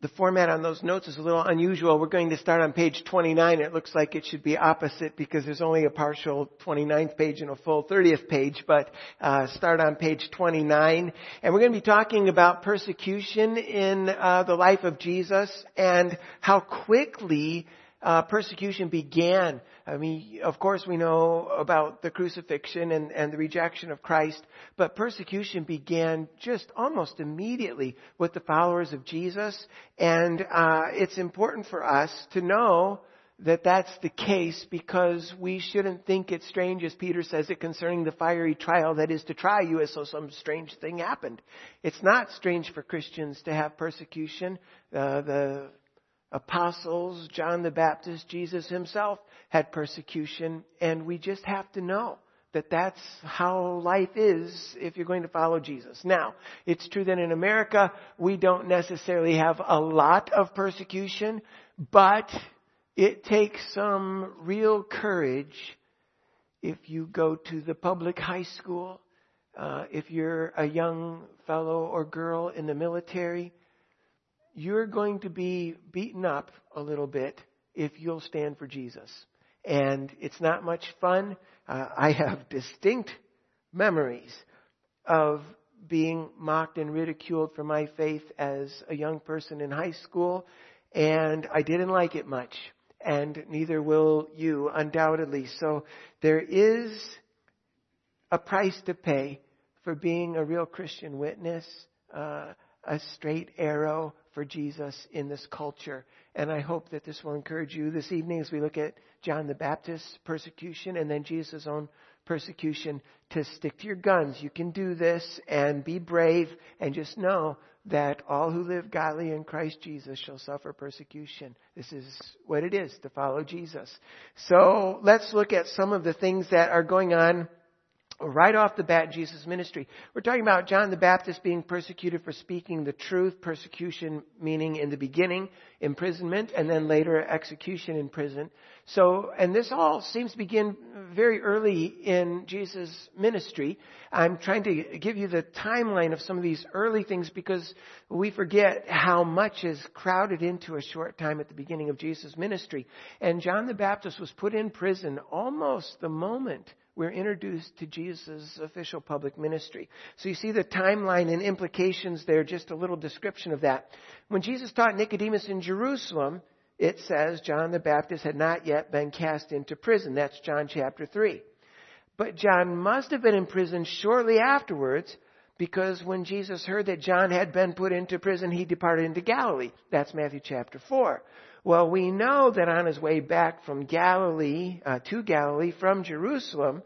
the format on those notes is a little unusual. We're going to start on page 29. It looks like it should be opposite because there's only a partial 29th page and a full 30th page, but uh, start on page 29. And we're going to be talking about persecution in uh, the life of Jesus and how quickly uh, persecution began. I mean, of course we know about the crucifixion and, and the rejection of Christ, but persecution began just almost immediately with the followers of Jesus. And uh, it's important for us to know that that's the case because we shouldn't think it strange, as Peter says it concerning the fiery trial that is to try you as though some strange thing happened. It's not strange for Christians to have persecution. Uh, the apostles, John the Baptist, Jesus himself had persecution, and we just have to know that that's how life is if you're going to follow Jesus. Now, it's true that in America we don't necessarily have a lot of persecution, but it takes some real courage if you go to the public high school, uh, if you're a young fellow or girl in the military, you're going to be beaten up a little bit if you'll stand for Jesus. And it's not much fun. Uh, I have distinct memories of being mocked and ridiculed for my faith as a young person in high school, and I didn't like it much, and neither will you, undoubtedly. So there is a price to pay for being a real Christian witness, uh, a straight arrow for Jesus in this culture. And I hope that this will encourage you this evening as we look at John the Baptist's persecution and then Jesus' own persecution to stick to your guns. You can do this and be brave and just know that all who live godly in Christ Jesus shall suffer persecution. This is what it is to follow Jesus. So let's look at some of the things that are going on right off the bat Jesus' ministry. We're talking about John the Baptist being persecuted for speaking the truth, persecution meaning in the beginning imprisonment and then later execution in prison. So, and this all seems to begin very early in Jesus' ministry. I'm trying to give you the timeline of some of these early things because we forget how much is crowded into a short time at the beginning of Jesus' ministry. And John the Baptist was put in prison almost the moment we're introduced to Jesus' official public ministry. So you see the timeline and implications there, just a little description of that. When Jesus taught Nicodemus in Jerusalem, it says John the Baptist had not yet been cast into prison. That's John chapter 3. But John must have been in prison shortly afterwards because when Jesus heard that John had been put into prison, he departed into Galilee. That's Matthew chapter 4. Well, we know that on his way back from Galilee, uh, to Galilee from Jerusalem,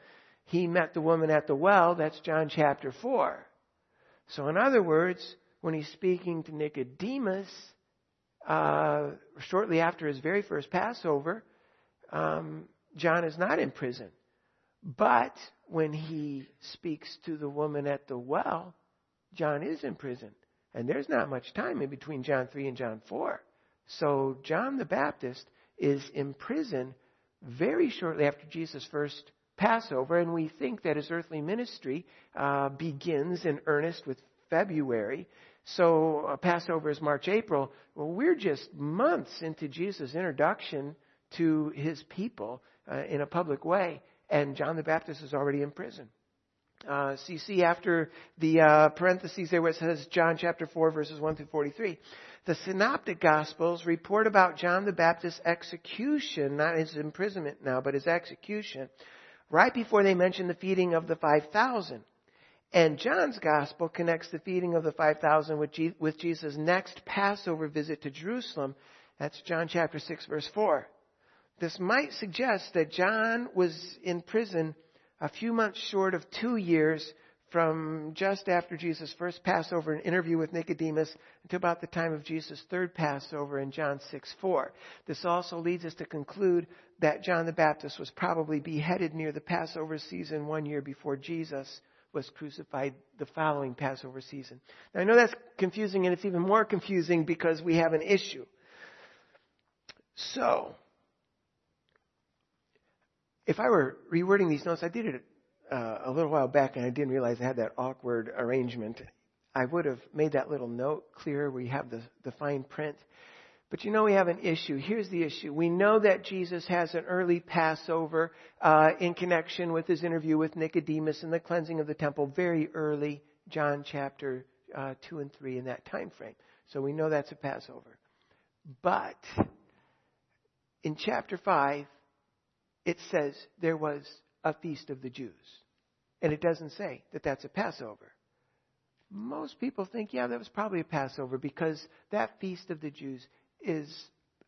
he met the woman at the well. That's John chapter 4. So, in other words, when he's speaking to Nicodemus, uh, shortly after his very first Passover, um, John is not in prison. But when he speaks to the woman at the well, John is in prison. And there's not much time in between John 3 and John 4. So John the Baptist is in prison very shortly after Jesus' first Passover, and we think that his earthly ministry uh, begins in earnest with February. So uh, Passover is March, April. Well, we're just months into Jesus' introduction to his people uh, in a public way, and John the Baptist is already in prison. Uh, so you see after the uh, parentheses there where it says John chapter 4 verses 1 through 43. The synoptic gospels report about John the Baptist's execution, not his imprisonment now, but his execution, right before they mention the feeding of the 5,000. And John's gospel connects the feeding of the 5,000 with, with Jesus' next Passover visit to Jerusalem. That's John chapter 6 verse 4. This might suggest that John was in prison a few months short of two years from just after Jesus' first Passover and interview with Nicodemus to about the time of Jesus' third Passover in John 6 4. This also leads us to conclude that John the Baptist was probably beheaded near the Passover season one year before Jesus was crucified the following Passover season. Now I know that's confusing and it's even more confusing because we have an issue. So, if I were rewording these notes, I did it uh, a little while back and I didn't realize I had that awkward arrangement. I would have made that little note clearer where you have the, the fine print. But you know we have an issue. Here's the issue. We know that Jesus has an early Passover uh, in connection with his interview with Nicodemus and the cleansing of the temple very early, John chapter uh, 2 and 3 in that time frame. So we know that's a Passover. But in chapter 5, it says there was a feast of the Jews. And it doesn't say that that's a Passover. Most people think, yeah, that was probably a Passover because that feast of the Jews is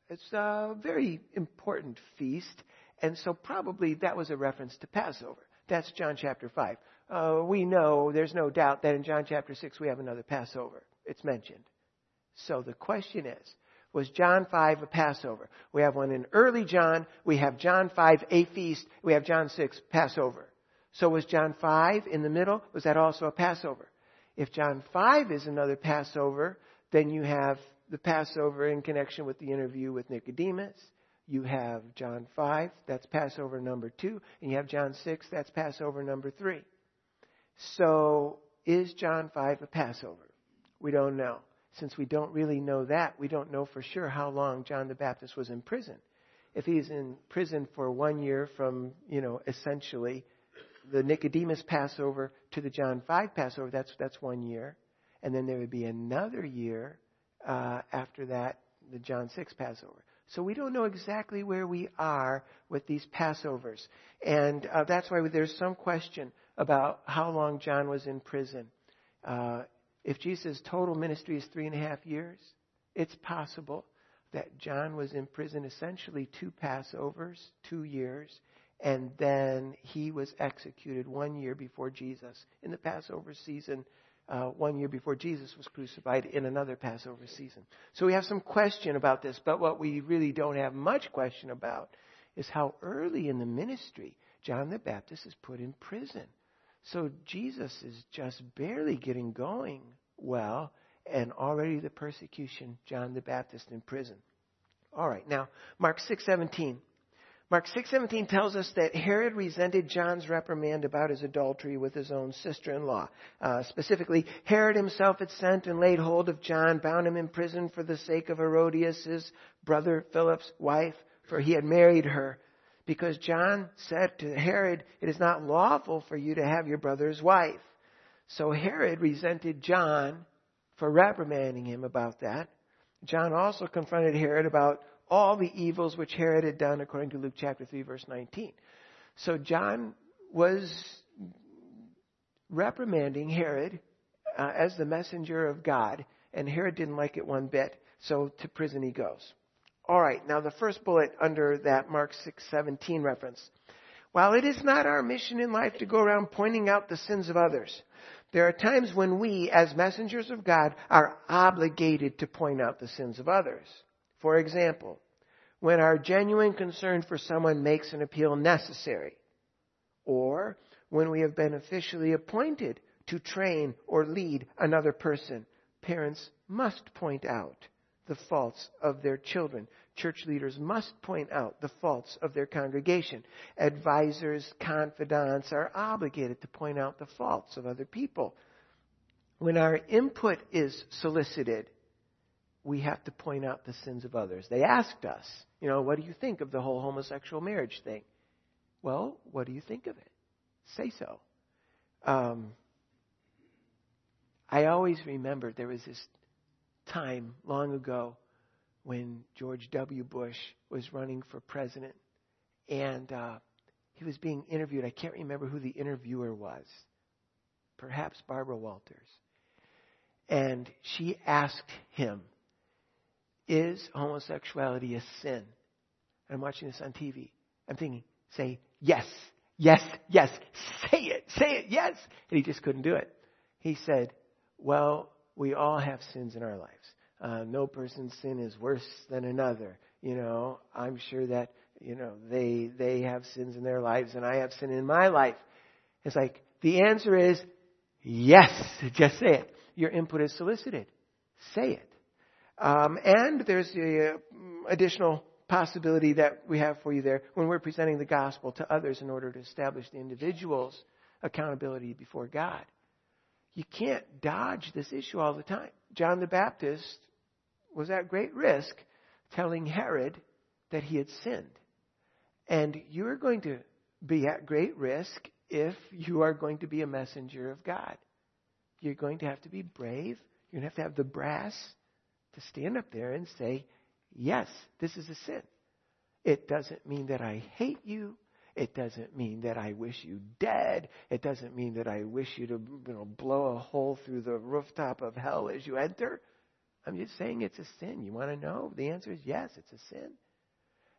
it's a very important feast, and so probably that was a reference to Passover. That's John chapter 5. Uh, we know, there's no doubt that in John chapter 6 we have another Passover. It's mentioned. So the question is, was John 5 a Passover? We have one in early John. We have John 5 a feast. We have John 6 Passover. So was John 5 in the middle? Was that also a Passover? If John 5 is another Passover, then you have the Passover in connection with the interview with Nicodemus. You have John 5, that's Passover number 2. And you have John 6, that's Passover number 3. So, is John 5 a Passover? We don't know. Since we don't really know that, we don't know for sure how long John the Baptist was in prison. If he's in prison for one year from, you know, essentially the Nicodemus Passover to the John 5 Passover, that's, that's one year. And then there would be another year uh, after that, the John 6 Passover. So we don't know exactly where we are with these Passovers. And uh, that's why there's some question about how long John was in prison. Uh, if Jesus' total ministry is three and a half years, it's possible that John was in prison essentially two Passovers, two years, and then he was executed one year before Jesus in the Passover season uh, one year before Jesus was crucified in another Passover season. So we have some question about this, but what we really don't have much question about is how early in the ministry John the Baptist is put in prison. So Jesus is just barely getting going well, and already the persecution, John the Baptist in prison. All right, now Mark 6:17. Mark 6:17 tells us that Herod resented John's reprimand about his adultery with his own sister-in-law. Uh, specifically, Herod himself had sent and laid hold of John, bound him in prison for the sake of Herodias, brother Philip's wife, for he had married her. Because John said to Herod, "It is not lawful for you to have your brother's wife." So Herod resented John for reprimanding him about that. John also confronted Herod about all the evils which Herod had done according to Luke chapter 3 verse 19. So John was reprimanding Herod uh, as the messenger of God, and Herod didn't like it one bit, so to prison he goes. All right, now the first bullet under that Mark 6:17 reference. While it is not our mission in life to go around pointing out the sins of others, there are times when we, as messengers of God, are obligated to point out the sins of others. For example, when our genuine concern for someone makes an appeal necessary, or when we have been officially appointed to train or lead another person, parents must point out the faults of their children. Church leaders must point out the faults of their congregation. Advisors, confidants are obligated to point out the faults of other people. When our input is solicited, we have to point out the sins of others. They asked us, you know, what do you think of the whole homosexual marriage thing? Well, what do you think of it? Say so. Um, I always remember there was this time long ago when George W. Bush was running for president, and uh, he was being interviewed. I can't remember who the interviewer was. Perhaps Barbara Walters. And she asked him, is homosexuality a sin? I'm watching this on TV. I'm thinking, say yes, yes, yes, say it, say it, yes. And he just couldn't do it. He said, well, we all have sins in our lives. Uh, no person's sin is worse than another. You know, I'm sure that, you know, they, they have sins in their lives and I have sin in my life. It's like, the answer is yes. Just say it. Your input is solicited. Say it. Um, and there's the uh, additional possibility that we have for you there when we're presenting the gospel to others in order to establish the individual's accountability before God. You can't dodge this issue all the time. John the Baptist was at great risk telling Herod that he had sinned. And you're going to be at great risk if you are going to be a messenger of God. You're going to have to be brave. You're going to have to have the brass to stand up there and say, yes, this is a sin. It doesn't mean that I hate you. It doesn't mean that I wish you dead. It doesn't mean that I wish you to you know, blow a hole through the rooftop of hell as you enter. I'm just saying it's a sin. You want to know? The answer is yes, it's a sin.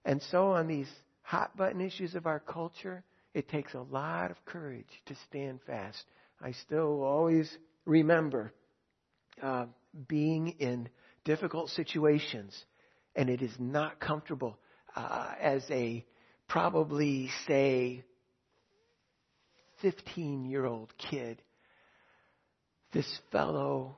And so on these hot button issues of our culture, it takes a lot of courage to stand fast. I still always remember uh, being in difficult situations, and it is not comfortable uh, as a probably, say, 15 year old kid. This fellow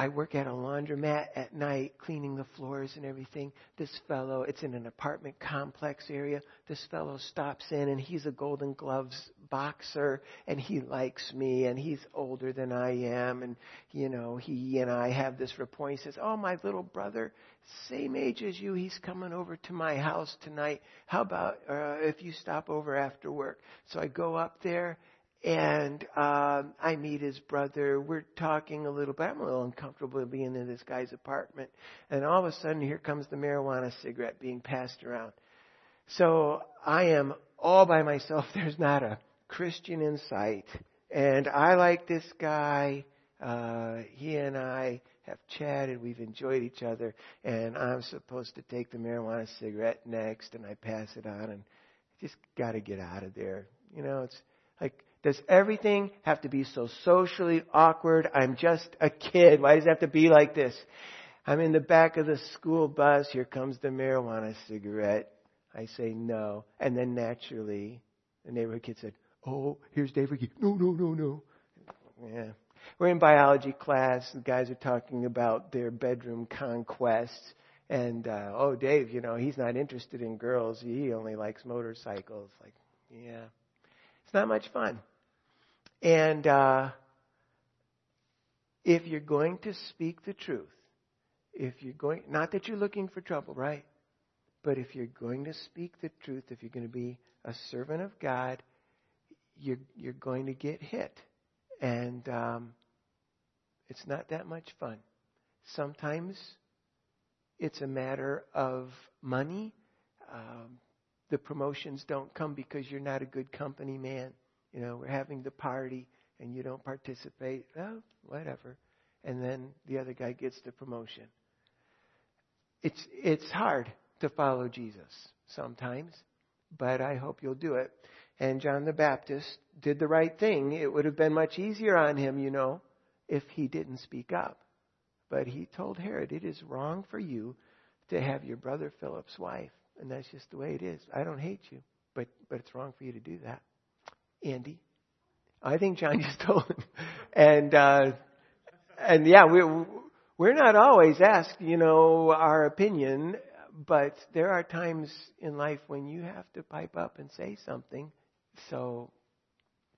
I work at a laundromat at night cleaning the floors and everything. This fellow, it's in an apartment complex area. This fellow stops in and he's a Golden Gloves boxer and he likes me and he's older than I am and you know, he and I have this rapport. He says, "Oh, my little brother, same age as you, he's coming over to my house tonight. How about uh, if you stop over after work?" So I go up there and um, I meet his brother. We're talking a little bit. I'm a little uncomfortable being in this guy's apartment. And all of a sudden, here comes the marijuana cigarette being passed around. So I am all by myself. There's not a Christian in sight. And I like this guy. Uh, he and I have chatted. We've enjoyed each other. And I'm supposed to take the marijuana cigarette next. And I pass it on. And I just got to get out of there. You know, it's like does everything have to be so socially awkward? I'm just a kid. Why does it have to be like this? I'm in the back of the school bus. Here comes the marijuana cigarette. I say no. And then naturally, the neighborhood kid said, Oh, here's David. No, no, no, no. Yeah. We're in biology class. The guys are talking about their bedroom conquests. And, uh, oh, Dave, you know, he's not interested in girls. He only likes motorcycles. Like, yeah. It's not much fun. And uh, if you're going to speak the truth, if you're going, not that you're looking for trouble, right? But if you're going to speak the truth, if you're going to be a servant of God, you're, you're going to get hit. And um, it's not that much fun. Sometimes it's a matter of money. Um, the promotions don't come because you're not a good company man. You know, we're having the party and you don't participate. Well, whatever. And then the other guy gets the promotion. It's it's hard to follow Jesus sometimes, but I hope you'll do it. And John the Baptist did the right thing. It would have been much easier on him, you know, if he didn't speak up. But he told Herod, it is wrong for you to have your brother Philip's wife. And that's just the way it is. I don't hate you, but, but it's wrong for you to do that. Andy. I think John just told him. And, uh, and yeah, we, we're not always asked, you know, our opinion, but there are times in life when you have to pipe up and say something. So,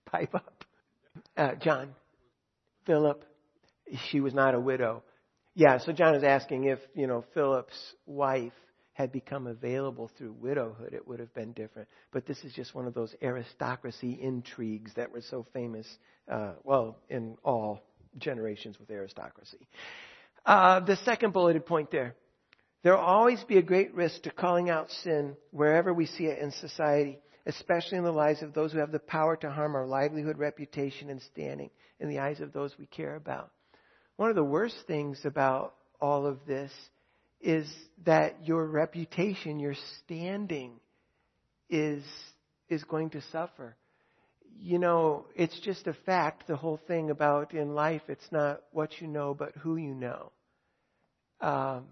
pipe up. Uh, John, Philip, she was not a widow. Yeah, so John is asking if, you know, Philip's wife had become available through widowhood, it would have been different. But this is just one of those aristocracy intrigues that were so famous, uh, well, in all generations with aristocracy. Uh, the second bulleted point there. There will always be a great risk to calling out sin wherever we see it in society, especially in the lives of those who have the power to harm our livelihood, reputation, and standing in the eyes of those we care about. One of the worst things about all of this is that your reputation, your standing is, is going to suffer. You know, it's just a fact, the whole thing about in life, it's not what you know, but who you know. Um,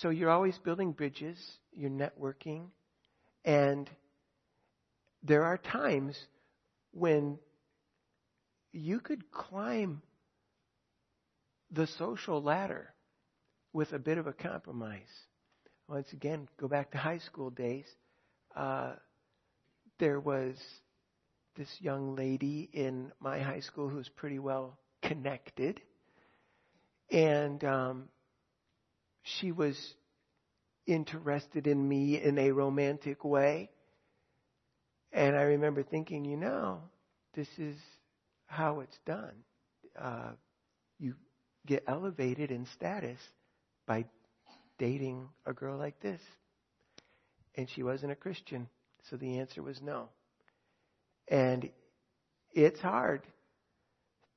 so you're always building bridges, you're networking, and there are times when you could climb the social ladder with a bit of a compromise. Once again, go back to high school days. Uh, there was this young lady in my high school who was pretty well connected. And um, she was interested in me in a romantic way. And I remember thinking, you know, this is how it's done. Uh, you get elevated in status by dating a girl like this. And she wasn't a Christian, so the answer was no. And it's hard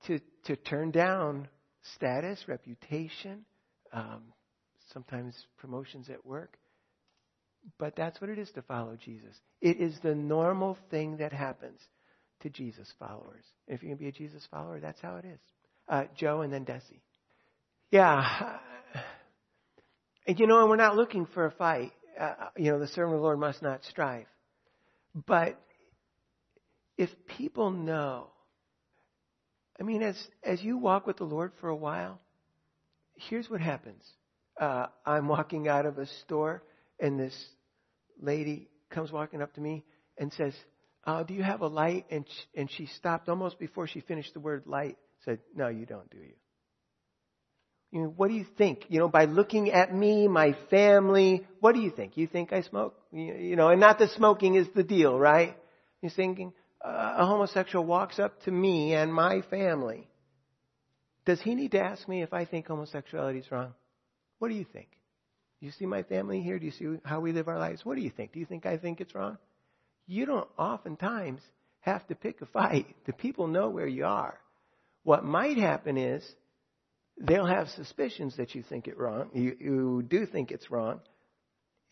to to turn down status, reputation, um, sometimes promotions at work. But that's what it is to follow Jesus. It is the normal thing that happens to Jesus followers. If you can be a Jesus follower, that's how it is. Uh, Joe and then Desi. Yeah. And you know, and we're not looking for a fight. Uh, you know, the servant of the Lord must not strive. But if people know, I mean, as, as you walk with the Lord for a while, here's what happens. Uh, I'm walking out of a store, and this lady comes walking up to me and says, uh, Do you have a light? And she, and she stopped almost before she finished the word light, said, No, you don't, do you? You know, what do you think? You know, by looking at me, my family, what do you think? You think I smoke? You know, and not that smoking is the deal, right? You're thinking, uh, a homosexual walks up to me and my family, does he need to ask me if I think homosexuality is wrong? What do you think? You see my family here? Do you see how we live our lives? What do you think? Do you think I think it's wrong? You don't oftentimes have to pick a fight. The people know where you are. What might happen is they'll have suspicions that you think it wrong. You, you do think it's wrong.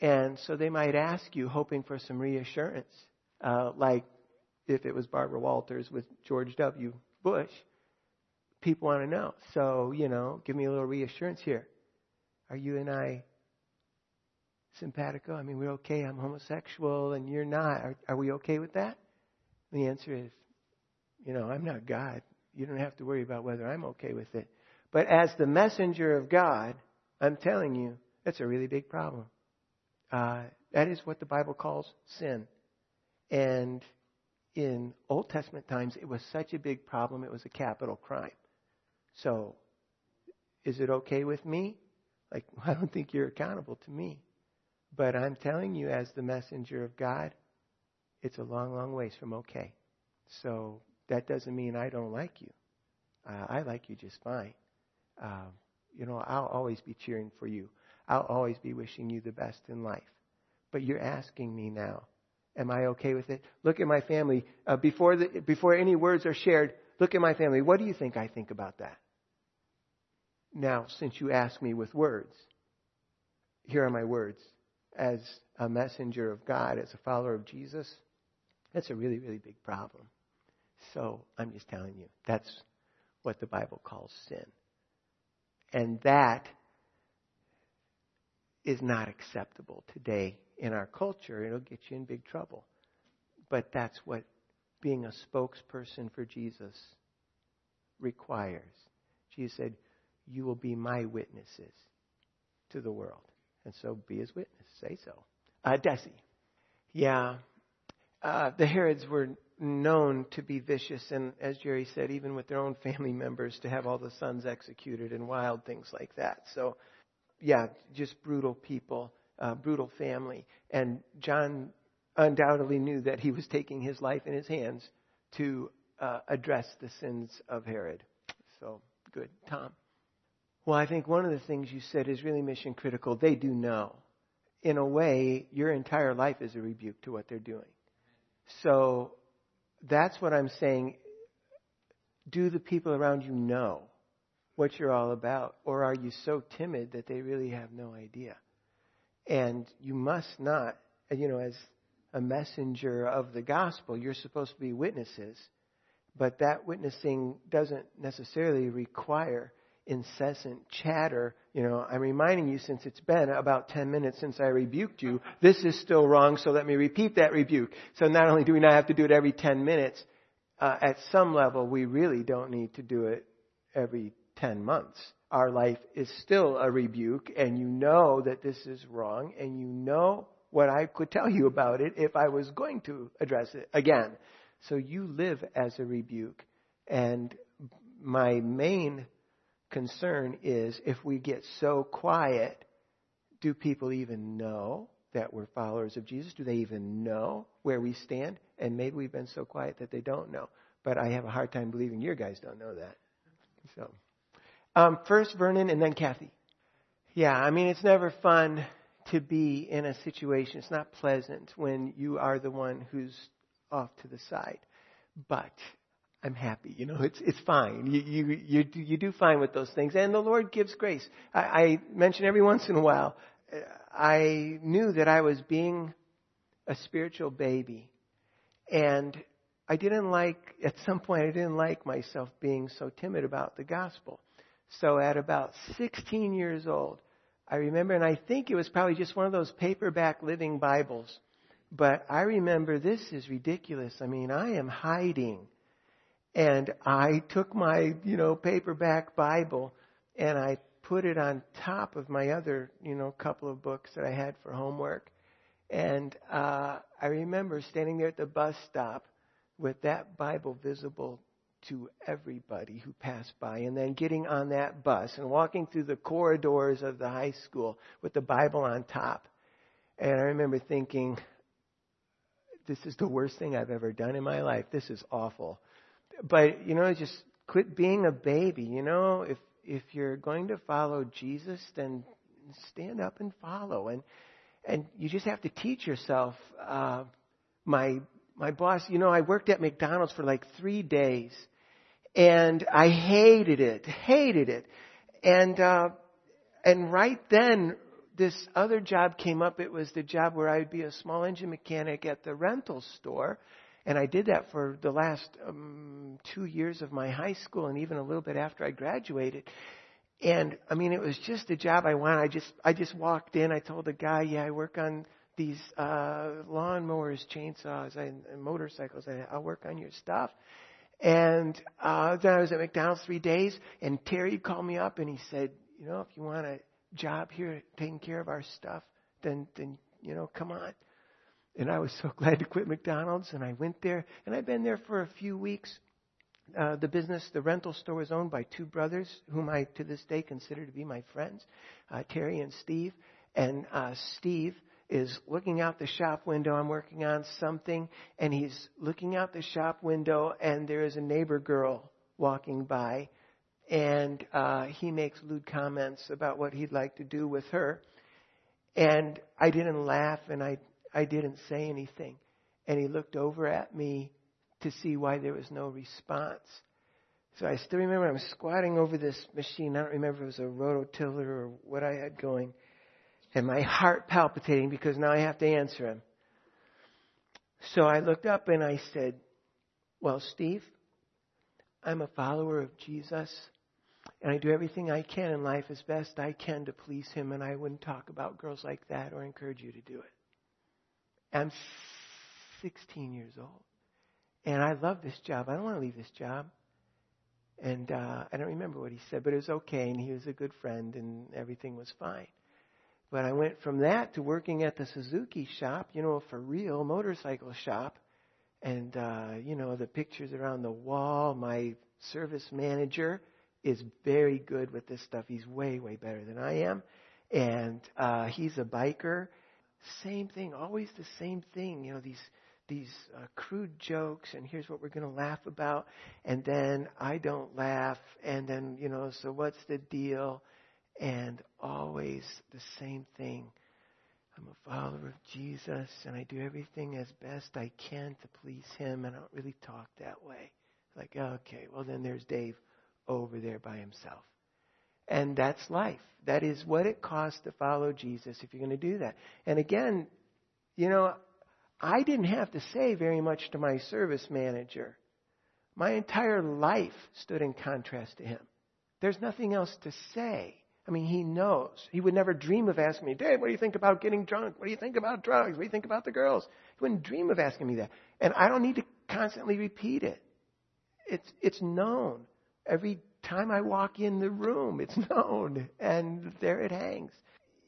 And so they might ask you, hoping for some reassurance, uh, like if it was Barbara Walters with George W. Bush, people want to know. So, you know, give me a little reassurance here. Are you and I simpatico? I mean, we're okay. I'm homosexual and you're not. Are, are we okay with that? The answer is, you know, I'm not God. You don't have to worry about whether I'm okay with it. But as the messenger of God, I'm telling you, that's a really big problem. Uh, that is what the Bible calls sin. And in Old Testament times, it was such a big problem, it was a capital crime. So, is it okay with me? Like, I don't think you're accountable to me. But I'm telling you, as the messenger of God, it's a long, long ways from okay. So, that doesn't mean I don't like you. Uh, I like you just fine. Uh, you know, I'll always be cheering for you. I'll always be wishing you the best in life. But you're asking me now Am I okay with it? Look at my family. Uh, before, the, before any words are shared, look at my family. What do you think I think about that? Now, since you ask me with words, here are my words. As a messenger of God, as a follower of Jesus, that's a really, really big problem. So I'm just telling you, that's what the Bible calls sin. And that is not acceptable today in our culture. It'll get you in big trouble. But that's what being a spokesperson for Jesus requires. Jesus said, You will be my witnesses to the world. And so be his witness. Say so. Uh, Desi. Yeah. Uh, the Herods were known to be vicious, and as Jerry said, even with their own family members, to have all the sons executed and wild things like that. So yeah, just brutal people, uh, brutal family. And John undoubtedly knew that he was taking his life in his hands to uh, address the sins of Herod. So, good. Tom? Well, I think one of the things you said is really mission critical. They do know. In a way, your entire life is a rebuke to what they're doing. So, that's what I'm saying. Do the people around you know what you're all about? Or are you so timid that they really have no idea? And you must not, you know, as a messenger of the gospel, you're supposed to be witnesses. But that witnessing doesn't necessarily require incessant chatter. You know, I'm reminding you since it's been about 10 minutes since I rebuked you, this is still wrong, so let me repeat that rebuke. So not only do we not have to do it every 10 minutes, uh, at some level we really don't need to do it every 10 months. Our life is still a rebuke, and you know that this is wrong, and you know what I could tell you about it if I was going to address it again. So you live as a rebuke. And my main concern is if we get so quiet, do people even know that we're followers of Jesus? Do they even know where we stand? And maybe we've been so quiet that they don't know. But I have a hard time believing your guys don't know that. So, um, first Vernon and then Kathy. Yeah, I mean, it's never fun to be in a situation. It's not pleasant when you are the one who's off to the side. But I'm happy. You know, it's it's fine. You you you do, you do fine with those things, and the Lord gives grace. I, I mention every once in a while. Uh, I knew that I was being a spiritual baby, and I didn't like at some point I didn't like myself being so timid about the gospel. So at about 16 years old, I remember, and I think it was probably just one of those paperback living Bibles. But I remember this is ridiculous. I mean, I am hiding. And I took my, you know, paperback Bible and I put it on top of my other, you know, couple of books that I had for homework. And uh, I remember standing there at the bus stop with that Bible visible to everybody who passed by, and then getting on that bus and walking through the corridors of the high school with the Bible on top. And I remember thinking, this is the worst thing I've ever done in my life. This is awful. But, you know, just quit being a baby. You know, if, if you're going to follow Jesus, then stand up and follow. And, and you just have to teach yourself. Uh, my my boss, you know, I worked at McDonald's for like three days, and I hated it, hated it, and uh, and right then this other job came up. It was the job where I'd be a small engine mechanic at the rental store, and I did that for the last um, two years of my high school, and even a little bit after I graduated. And I mean, it was just a job I wanted. I just I just walked in. I told the guy, "Yeah, I work on these uh, lawnmowers, chainsaws, and, and motorcycles. I, I'll work on your stuff. And uh, then I was at McDonald's three days, and Terry called me up and he said, you know, if you want a job here taking care of our stuff, then then you know, come on. And I was so glad to quit McDonald's, and I went there, and I've been there for a few weeks. Uh, the business, the rental store, was owned by two brothers, whom I to this day consider to be my friends, uh, Terry and Steve. And uh, Steve is looking out the shop window. I'm working on something, and he's looking out the shop window, and there is a neighbor girl walking by, and uh, he makes lewd comments about what he'd like to do with her. And I didn't laugh, and I I didn't say anything. And he looked over at me to see why there was no response. So I still remember I'm squatting over this machine. I don't remember if it was a rototiller or what I had going and my heart palpitating because now I have to answer him. So I looked up and I said, Well, Steve, I'm a follower of Jesus, and I do everything I can in life as best I can to please him, and I wouldn't talk about girls like that or encourage you to do it. I'm 16 years old, and I love this job. I don't want to leave this job. And uh, I don't remember what he said, but it was okay, and he was a good friend, and everything was fine. But I went from that to working at the Suzuki shop, you know, for real motorcycle shop. And, uh, you know, the pictures around the wall. My service manager is very good with this stuff. He's way, way better than I am. And, uh, he's a biker. Same thing, always the same thing. You know, these, these uh, crude jokes, and here's what we're going to laugh about. And then I don't laugh. And then, you know, so what's the deal? and always the same thing. I'm a follower of Jesus and I do everything as best I can to please Him and I don't really talk that way. Like, okay, well then there's Dave over there by himself. And that's life. That is what it costs to follow Jesus if you're going to do that. And again, you know, I didn't have to say very much to my service manager. My entire life stood in contrast to him. There's nothing else to say. I mean, he knows. He would never dream of asking me, Dave, what do you think about getting drunk? What do you think about drugs? What do you think about the girls? He wouldn't dream of asking me that. And I don't need to constantly repeat it. It's, it's known. Every time I walk in the room, it's known. And there it hangs.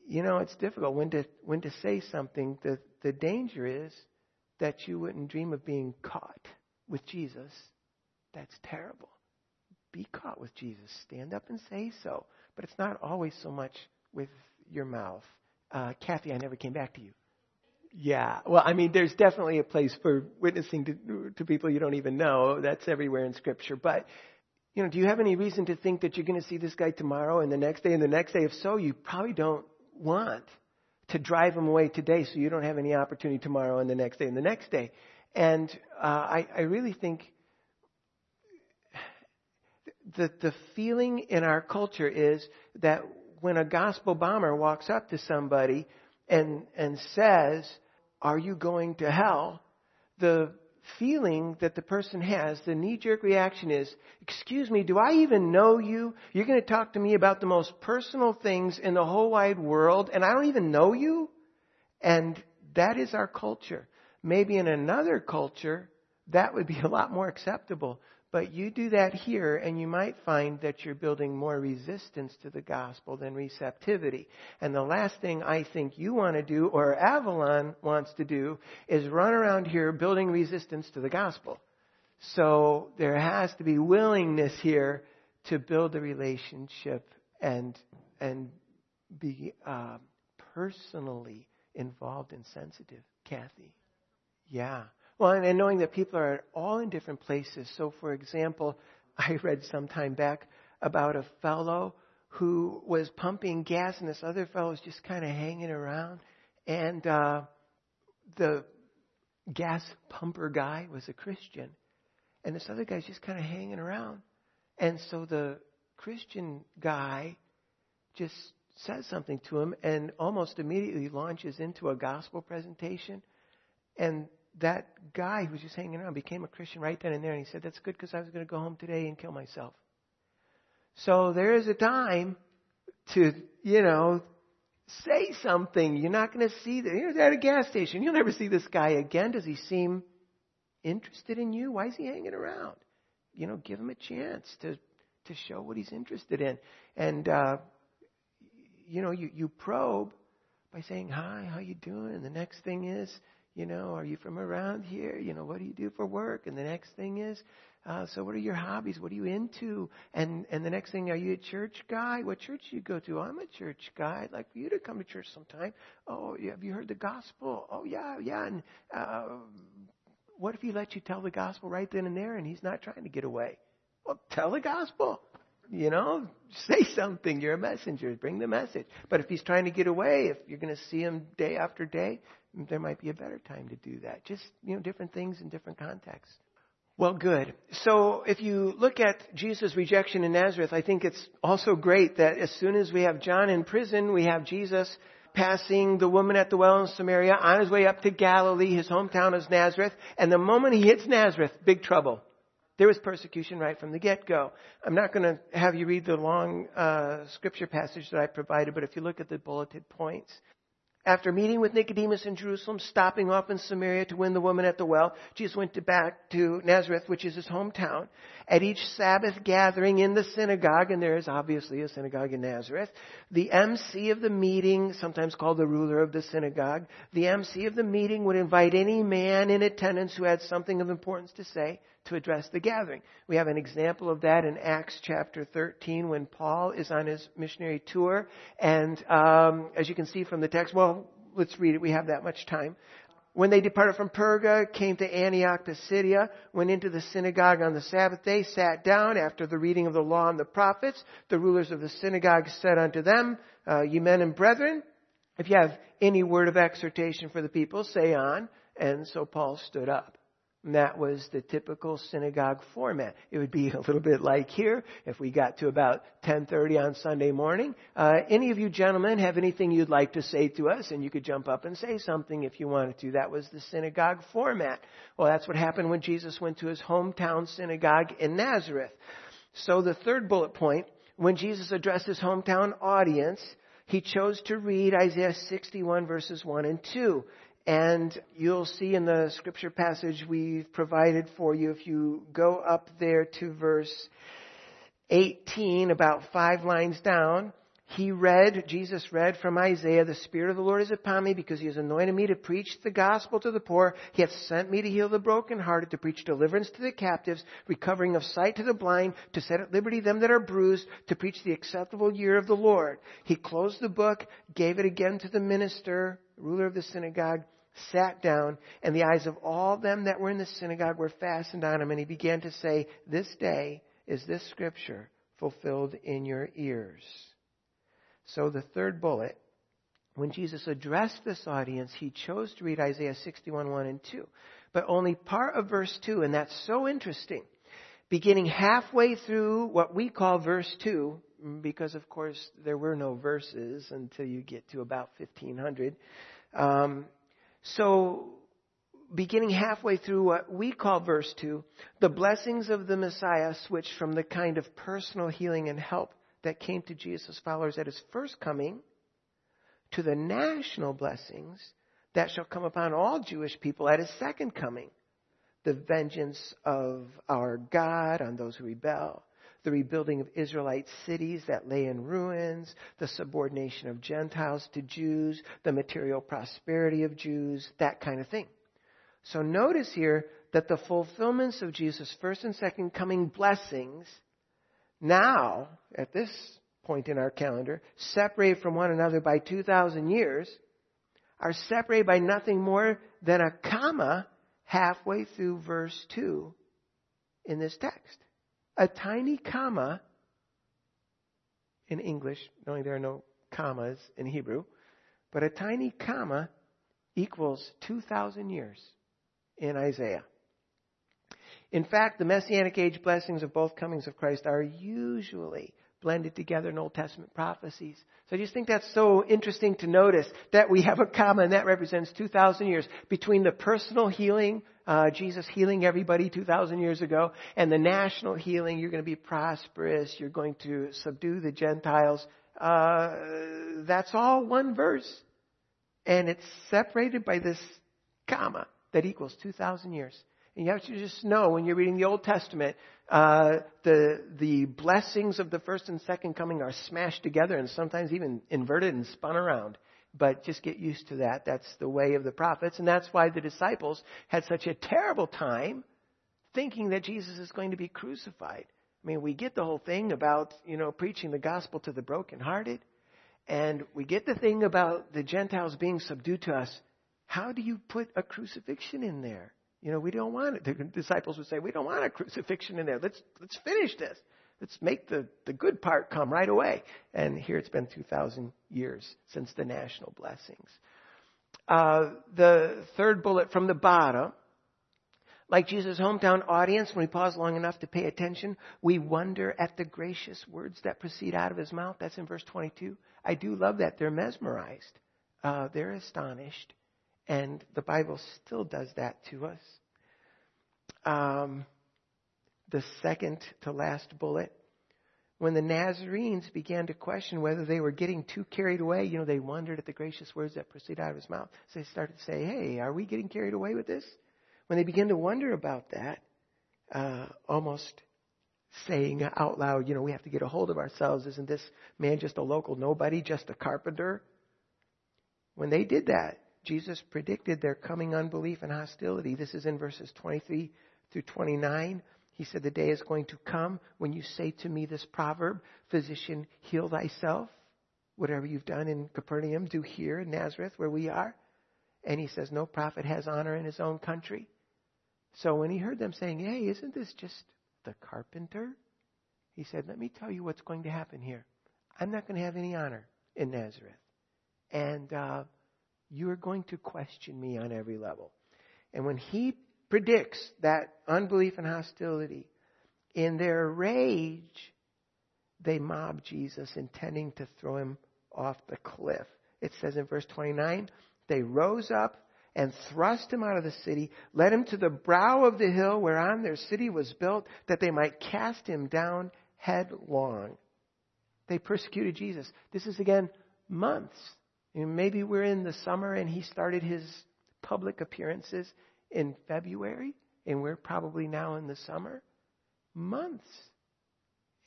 You know, it's difficult when to, when to say something. The, the danger is that you wouldn't dream of being caught with Jesus, that's terrible. Be caught with Jesus. Stand up and say so. But it's not always so much with your mouth. Uh, Kathy, I never came back to you. Yeah. Well, I mean, there's definitely a place for witnessing to, to people you don't even know. That's everywhere in Scripture. But, you know, do you have any reason to think that you're going to see this guy tomorrow and the next day and the next day? If so, you probably don't want to drive him away today so you don't have any opportunity tomorrow and the next day and the next day. And uh, I, I really think the, the feeling in our culture is that when a gospel bomber walks up to somebody and, and says, Are you going to hell? the feeling that the person has, the knee jerk reaction is, Excuse me, do I even know you? You're going to talk to me about the most personal things in the whole wide world, and I don't even know you? And that is our culture. Maybe in another culture, that would be a lot more acceptable. But you do that here, and you might find that you're building more resistance to the gospel than receptivity. And the last thing I think you want to do, or Avalon wants to do, is run around here building resistance to the gospel. So there has to be willingness here to build a relationship and and be uh, personally involved and sensitive. Kathy, yeah. Well, and knowing that people are all in different places. So, for example, I read some time back about a fellow who was pumping gas, and this other fellow was just kind of hanging around. And uh, the gas pumper guy was a Christian, and this other guy's just kind of hanging around. And so the Christian guy just says something to him and almost immediately launches into a gospel presentation. And that guy who was just hanging around became a Christian right then and there. And he said, That's good because I was going to go home today and kill myself. So there is a time to, you know, say something. You're not going to see that. You're at a gas station. You'll never see this guy again. Does he seem interested in you? Why is he hanging around? You know, give him a chance to to show what he's interested in. And uh, you know, you you probe by saying, "Hi, how you doing?" And the next thing is, you know, are you from around here? You know, what do you do for work? And the next thing is, uh, so what are your hobbies? What are you into? And and the next thing, are you a church guy? What church do you go to? I'm a church guy. I'd like for you to come to church sometime. Oh, have you heard the gospel? Oh yeah, yeah. And uh, what if he lets you tell the gospel right then and there, and he's not trying to get away? Well, tell the gospel. You know, say something. You're a messenger. Bring the message. But if he's trying to get away, if you're going to see him day after day, there might be a better time to do that. Just, you know, different things in different contexts. Well, good. So if you look at Jesus' rejection in Nazareth, I think it's also great that as soon as we have John in prison, we have Jesus passing the woman at the well in Samaria on his way up to Galilee. His hometown is Nazareth. And the moment he hits Nazareth, big trouble. There was persecution right from the get-go. I'm not going to have you read the long uh, scripture passage that I provided, but if you look at the bulleted points, after meeting with Nicodemus in Jerusalem, stopping off in Samaria to win the woman at the well, Jesus went back to Nazareth, which is his hometown. At each Sabbath gathering in the synagogue, and there is obviously a synagogue in Nazareth, the MC of the meeting, sometimes called the ruler of the synagogue, the MC of the meeting would invite any man in attendance who had something of importance to say to address the gathering. We have an example of that in Acts chapter 13 when Paul is on his missionary tour. And um, as you can see from the text, well, let's read it. We have that much time. When they departed from Perga, came to Antioch to Pisidia, went into the synagogue on the Sabbath day, sat down after the reading of the law and the prophets. The rulers of the synagogue said unto them, uh, You men and brethren, if you have any word of exhortation for the people, say on. And so Paul stood up. And that was the typical synagogue format. It would be a little bit like here, if we got to about 10:30 on Sunday morning. Uh, any of you gentlemen have anything you'd like to say to us, and you could jump up and say something if you wanted to. That was the synagogue format. Well, that's what happened when Jesus went to his hometown synagogue in Nazareth. So the third bullet point, when Jesus addressed his hometown audience, he chose to read Isaiah 61 verses 1 and 2. And you'll see in the scripture passage we've provided for you, if you go up there to verse 18, about five lines down, he read, Jesus read from Isaiah, the Spirit of the Lord is upon me because he has anointed me to preach the gospel to the poor. He hath sent me to heal the brokenhearted, to preach deliverance to the captives, recovering of sight to the blind, to set at liberty them that are bruised, to preach the acceptable year of the Lord. He closed the book, gave it again to the minister, ruler of the synagogue, sat down, and the eyes of all them that were in the synagogue were fastened on him, and he began to say, This day is this scripture fulfilled in your ears. So the third bullet, when Jesus addressed this audience, he chose to read Isaiah 61, 1 and 2. But only part of verse 2, and that's so interesting. Beginning halfway through what we call verse 2, because of course there were no verses until you get to about 1500. Um, so, beginning halfway through what we call verse 2, the blessings of the Messiah switch from the kind of personal healing and help that came to Jesus' followers at his first coming to the national blessings that shall come upon all Jewish people at his second coming. The vengeance of our God on those who rebel, the rebuilding of Israelite cities that lay in ruins, the subordination of Gentiles to Jews, the material prosperity of Jews, that kind of thing. So notice here that the fulfillments of Jesus' first and second coming blessings now, at this point in our calendar, separated from one another by 2,000 years, are separated by nothing more than a comma halfway through verse 2 in this text. A tiny comma in English, knowing there are no commas in Hebrew, but a tiny comma equals 2,000 years in Isaiah. In fact, the Messianic age blessings of both comings of Christ are usually blended together in Old Testament prophecies. So I just think that's so interesting to notice that we have a comma and that represents 2,000 years between the personal healing, uh, Jesus healing everybody 2,000 years ago, and the national healing, you're going to be prosperous, you're going to subdue the Gentiles. Uh, that's all one verse. And it's separated by this comma that equals 2,000 years. And you have to just know when you're reading the Old Testament, uh, the the blessings of the first and second coming are smashed together and sometimes even inverted and spun around. But just get used to that. That's the way of the prophets, and that's why the disciples had such a terrible time thinking that Jesus is going to be crucified. I mean, we get the whole thing about you know preaching the gospel to the brokenhearted, and we get the thing about the Gentiles being subdued to us. How do you put a crucifixion in there? You know, we don't want it. The disciples would say, we don't want a crucifixion in there. Let's, let's finish this. Let's make the, the good part come right away. And here it's been 2,000 years since the national blessings. Uh, the third bullet from the bottom, like Jesus' hometown audience, when we pause long enough to pay attention, we wonder at the gracious words that proceed out of his mouth. That's in verse 22. I do love that. They're mesmerized. Uh, they're astonished. And the Bible still does that to us. Um, the second to last bullet. When the Nazarenes began to question whether they were getting too carried away, you know, they wondered at the gracious words that proceeded out of his mouth. So they started to say, hey, are we getting carried away with this? When they began to wonder about that, uh, almost saying out loud, you know, we have to get a hold of ourselves. Isn't this man just a local nobody, just a carpenter? When they did that, Jesus predicted their coming unbelief and hostility. This is in verses 23 through 29. He said, The day is going to come when you say to me this proverb, Physician, heal thyself. Whatever you've done in Capernaum, do here in Nazareth, where we are. And he says, No prophet has honor in his own country. So when he heard them saying, Hey, isn't this just the carpenter? He said, Let me tell you what's going to happen here. I'm not going to have any honor in Nazareth. And uh, you're going to question me on every level. And when he predicts that unbelief and hostility, in their rage, they mob Jesus, intending to throw him off the cliff. It says in verse 29, they rose up and thrust him out of the city, led him to the brow of the hill whereon their city was built, that they might cast him down headlong. They persecuted Jesus. This is again months maybe we're in the summer and he started his public appearances in February, and we're probably now in the summer. Months.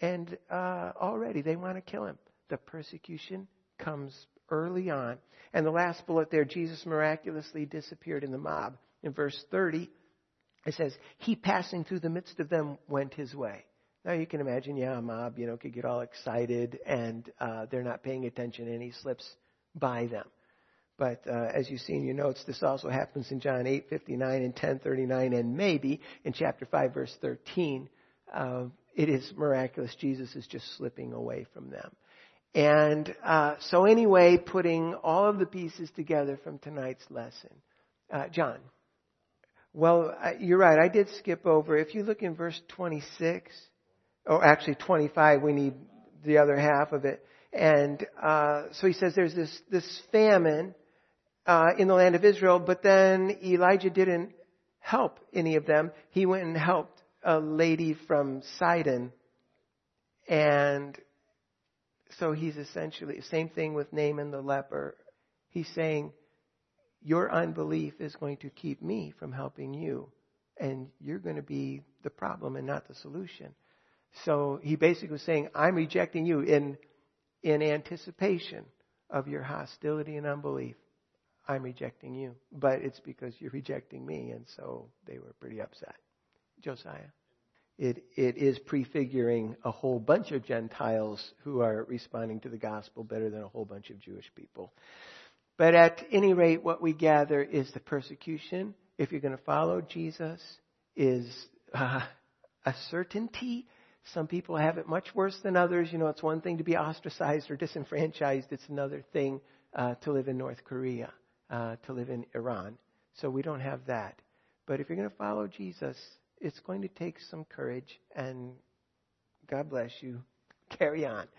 And uh, already they want to kill him. The persecution comes early on. And the last bullet there, Jesus miraculously disappeared in the mob. In verse 30, it says, He passing through the midst of them went his way. Now you can imagine, yeah, a mob, you know, could get all excited and uh, they're not paying attention and he slips by them. But uh, as you see in your notes, this also happens in John 8:59 and 10:39, and maybe in chapter 5, verse 13. Uh, it is miraculous. Jesus is just slipping away from them. And uh, so, anyway, putting all of the pieces together from tonight's lesson, uh, John. Well, you're right. I did skip over. If you look in verse 26, or actually 25, we need the other half of it. And uh, so he says there's this this famine uh, in the land of Israel, but then Elijah didn't help any of them. He went and helped a lady from Sidon, and so he's essentially same thing with Naaman the leper. He's saying, your unbelief is going to keep me from helping you, and you're going to be the problem and not the solution. So he basically was saying, I'm rejecting you in in anticipation of your hostility and unbelief. I'm rejecting you, but it's because you're rejecting me, and so they were pretty upset. Josiah. It, it is prefiguring a whole bunch of Gentiles who are responding to the gospel better than a whole bunch of Jewish people. But at any rate, what we gather is the persecution, if you're going to follow Jesus, is uh, a certainty. Some people have it much worse than others. You know, it's one thing to be ostracized or disenfranchised, it's another thing uh, to live in North Korea, uh, to live in Iran. So we don't have that. But if you're going to follow Jesus, it's going to take some courage, and God bless you. Carry on.